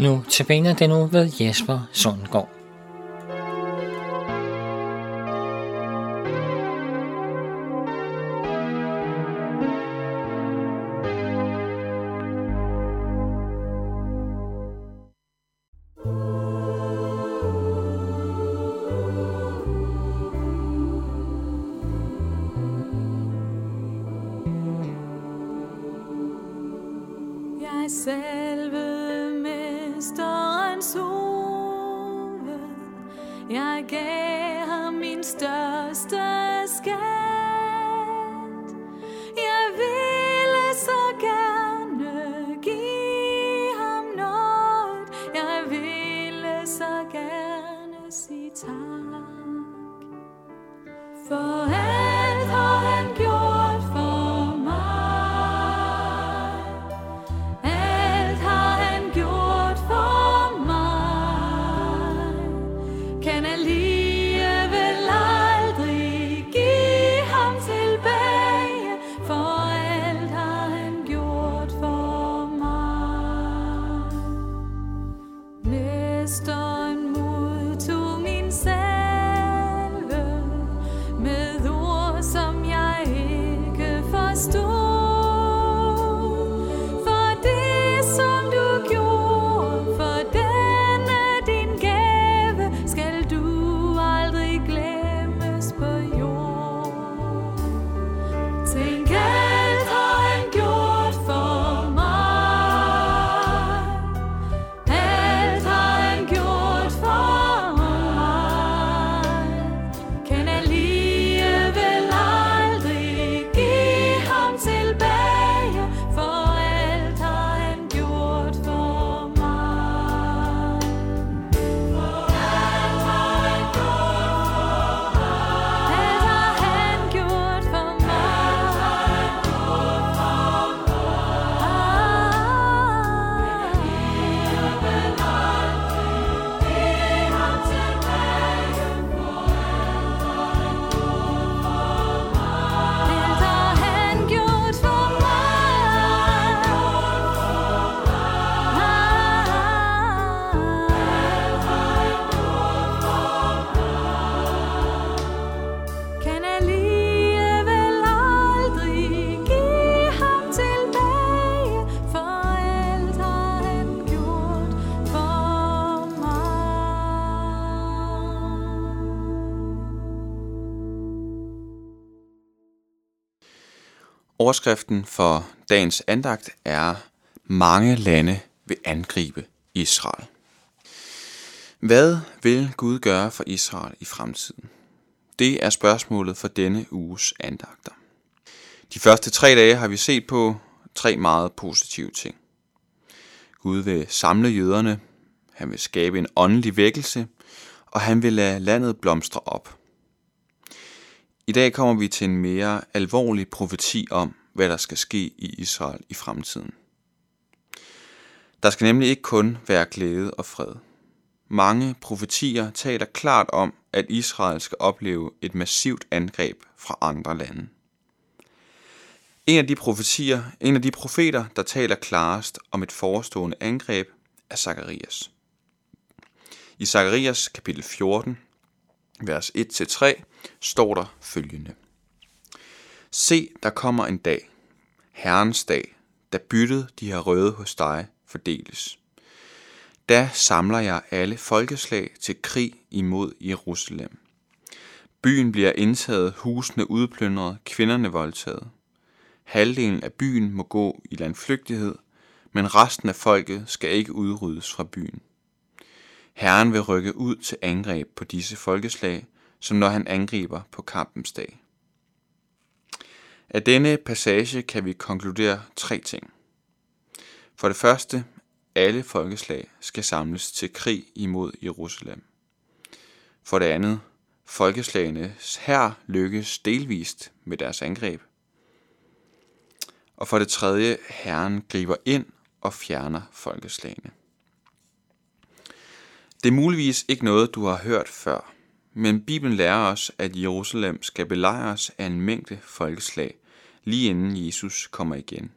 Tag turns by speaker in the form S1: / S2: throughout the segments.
S1: Nu tilbage den nu ved Jesper Sundgaard.
S2: Jeg Jeg
S3: Overskriften for dagens andagt er Mange lande vil angribe Israel. Hvad vil Gud gøre for Israel i fremtiden? Det er spørgsmålet for denne uges andagter. De første tre dage har vi set på tre meget positive ting. Gud vil samle jøderne, han vil skabe en åndelig vækkelse, og han vil lade landet blomstre op. I dag kommer vi til en mere alvorlig profeti om, hvad der skal ske i Israel i fremtiden. Der skal nemlig ikke kun være glæde og fred. Mange profetier taler klart om, at Israel skal opleve et massivt angreb fra andre lande. En af de profetier, en af de profeter, der taler klarest om et forestående angreb, er Zakarias. I Zakarias kapitel 14, vers 1-3, står der følgende. Se, der kommer en dag, Herrens dag, da byttet de har røde hos dig fordeles. Da samler jeg alle folkeslag til krig imod Jerusalem. Byen bliver indtaget, husene udplyndret, kvinderne voldtaget. Halvdelen af byen må gå i landflygtighed, men resten af folket skal ikke udryddes fra byen. Herren vil rykke ud til angreb på disse folkeslag, som når han angriber på kampens dag. Af denne passage kan vi konkludere tre ting. For det første, alle folkeslag skal samles til krig imod Jerusalem. For det andet, folkeslagenes her lykkes delvist med deres angreb. Og for det tredje, Herren griber ind og fjerner folkeslagene. Det er muligvis ikke noget, du har hørt før, men Bibelen lærer os, at Jerusalem skal belejres af en mængde folkeslag, lige inden Jesus kommer igen.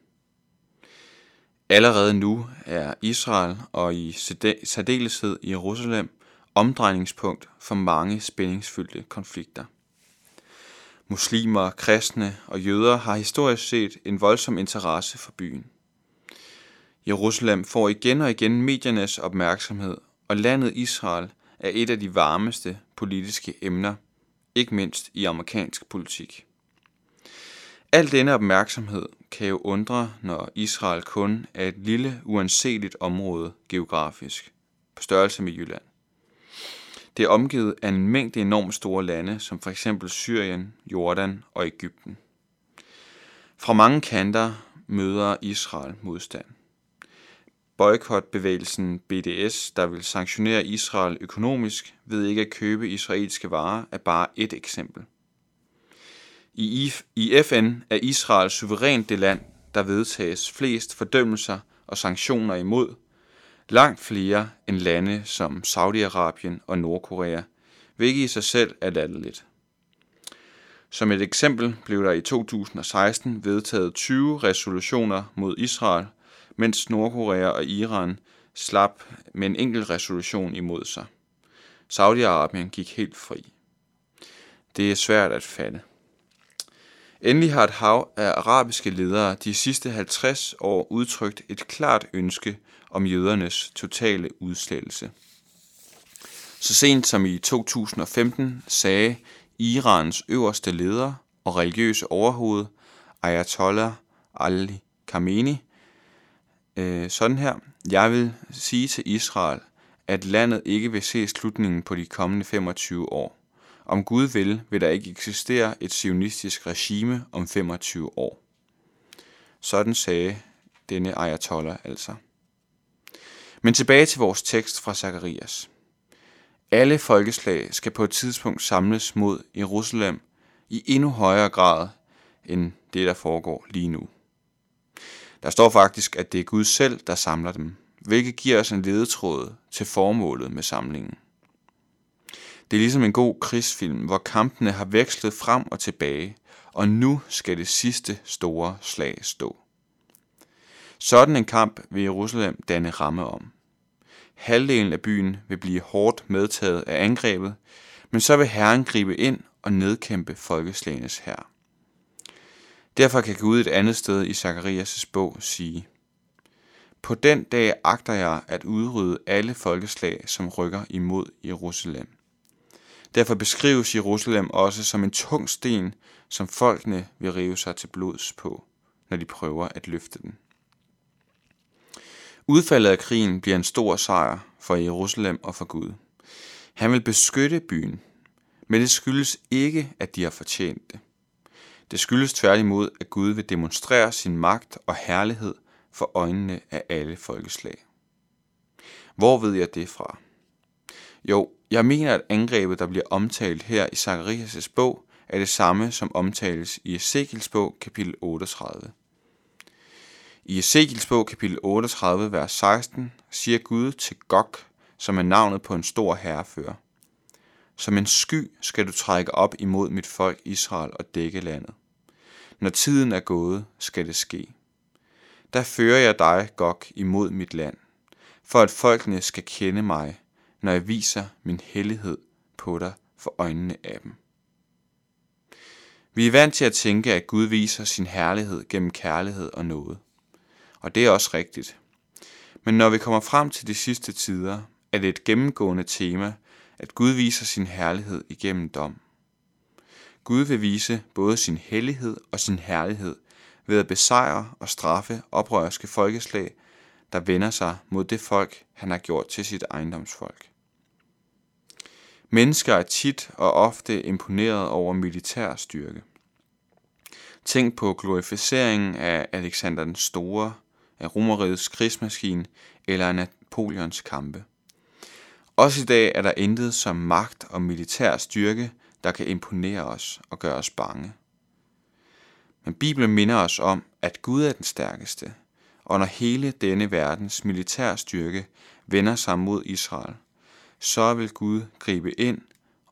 S3: Allerede nu er Israel og i særdeleshed Jerusalem omdrejningspunkt for mange spændingsfyldte konflikter. Muslimer, kristne og jøder har historisk set en voldsom interesse for byen. Jerusalem får igen og igen mediernes opmærksomhed, og landet Israel er et af de varmeste politiske emner, ikke mindst i amerikansk politik. Al denne opmærksomhed kan jo undre, når Israel kun er et lille, uanseligt område geografisk, på størrelse med Jylland. Det er omgivet af en mængde enormt store lande, som for eksempel Syrien, Jordan og Ægypten. Fra mange kanter møder Israel modstand. Boykotbevægelsen BDS, der vil sanktionere Israel økonomisk ved ikke at købe israelske varer, er bare et eksempel. I FN er Israel suverænt det land, der vedtages flest fordømmelser og sanktioner imod, langt flere end lande som Saudi-Arabien og Nordkorea, hvilket i sig selv er latterligt. Som et eksempel blev der i 2016 vedtaget 20 resolutioner mod Israel, mens Nordkorea og Iran slap med en enkelt resolution imod sig. Saudi-Arabien gik helt fri. Det er svært at fatte. Endelig har et hav af arabiske ledere de sidste 50 år udtrykt et klart ønske om jødernes totale udslettelse. Så sent som i 2015 sagde Irans øverste leder og religiøse overhoved, Ayatollah Ali Khamenei, øh, sådan her. Jeg vil sige til Israel, at landet ikke vil se slutningen på de kommende 25 år. Om Gud vil, vil der ikke eksistere et sionistisk regime om 25 år. Sådan sagde denne ayatollah altså. Men tilbage til vores tekst fra Zakarias. Alle folkeslag skal på et tidspunkt samles mod Jerusalem i endnu højere grad end det, der foregår lige nu. Der står faktisk, at det er Gud selv, der samler dem, hvilket giver os en ledetråd til formålet med samlingen. Det er ligesom en god krigsfilm, hvor kampene har vekslet frem og tilbage, og nu skal det sidste store slag stå. Sådan en kamp vil Jerusalem danne ramme om. Halvdelen af byen vil blive hårdt medtaget af angrebet, men så vil Herren gribe ind og nedkæmpe folkeslagenes her. Derfor kan Gud et andet sted i Zakarias' bog sige, På den dag agter jeg at udrydde alle folkeslag, som rykker imod Jerusalem. Derfor beskrives Jerusalem også som en tung sten, som folkene vil rive sig til blods på, når de prøver at løfte den. Udfaldet af krigen bliver en stor sejr for Jerusalem og for Gud. Han vil beskytte byen, men det skyldes ikke, at de har fortjent det. Det skyldes tværtimod, at Gud vil demonstrere sin magt og herlighed for øjnene af alle folkeslag. Hvor ved jeg det fra? Jo, jeg mener, at angrebet, der bliver omtalt her i Zacharias' bog, er det samme, som omtales i Ezekiels bog, kapitel 38. I Ezekiels bog, kapitel 38, vers 16, siger Gud til Gog, som er navnet på en stor herrefører. Som en sky skal du trække op imod mit folk Israel og dække landet. Når tiden er gået, skal det ske. Der fører jeg dig, Gog, imod mit land, for at folkene skal kende mig, når jeg viser min hellighed på dig for øjnene af dem. Vi er vant til at tænke, at Gud viser sin herlighed gennem kærlighed og noget. Og det er også rigtigt. Men når vi kommer frem til de sidste tider, er det et gennemgående tema, at Gud viser sin herlighed igennem dom. Gud vil vise både sin hellighed og sin herlighed ved at besejre og straffe oprørske folkeslag, der vender sig mod det folk, han har gjort til sit ejendomsfolk. Mennesker er tit og ofte imponeret over militær styrke. Tænk på glorificeringen af Alexander den Store, af Romerrigets krigsmaskine eller af Napoleons kampe. Også i dag er der intet som magt og militær styrke, der kan imponere os og gøre os bange. Men Bibelen minder os om, at Gud er den stærkeste, og når hele denne verdens militær styrke vender sig mod Israel, så vil Gud gribe ind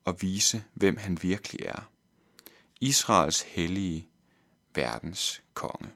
S3: og vise, hvem han virkelig er. Israels hellige verdens konge.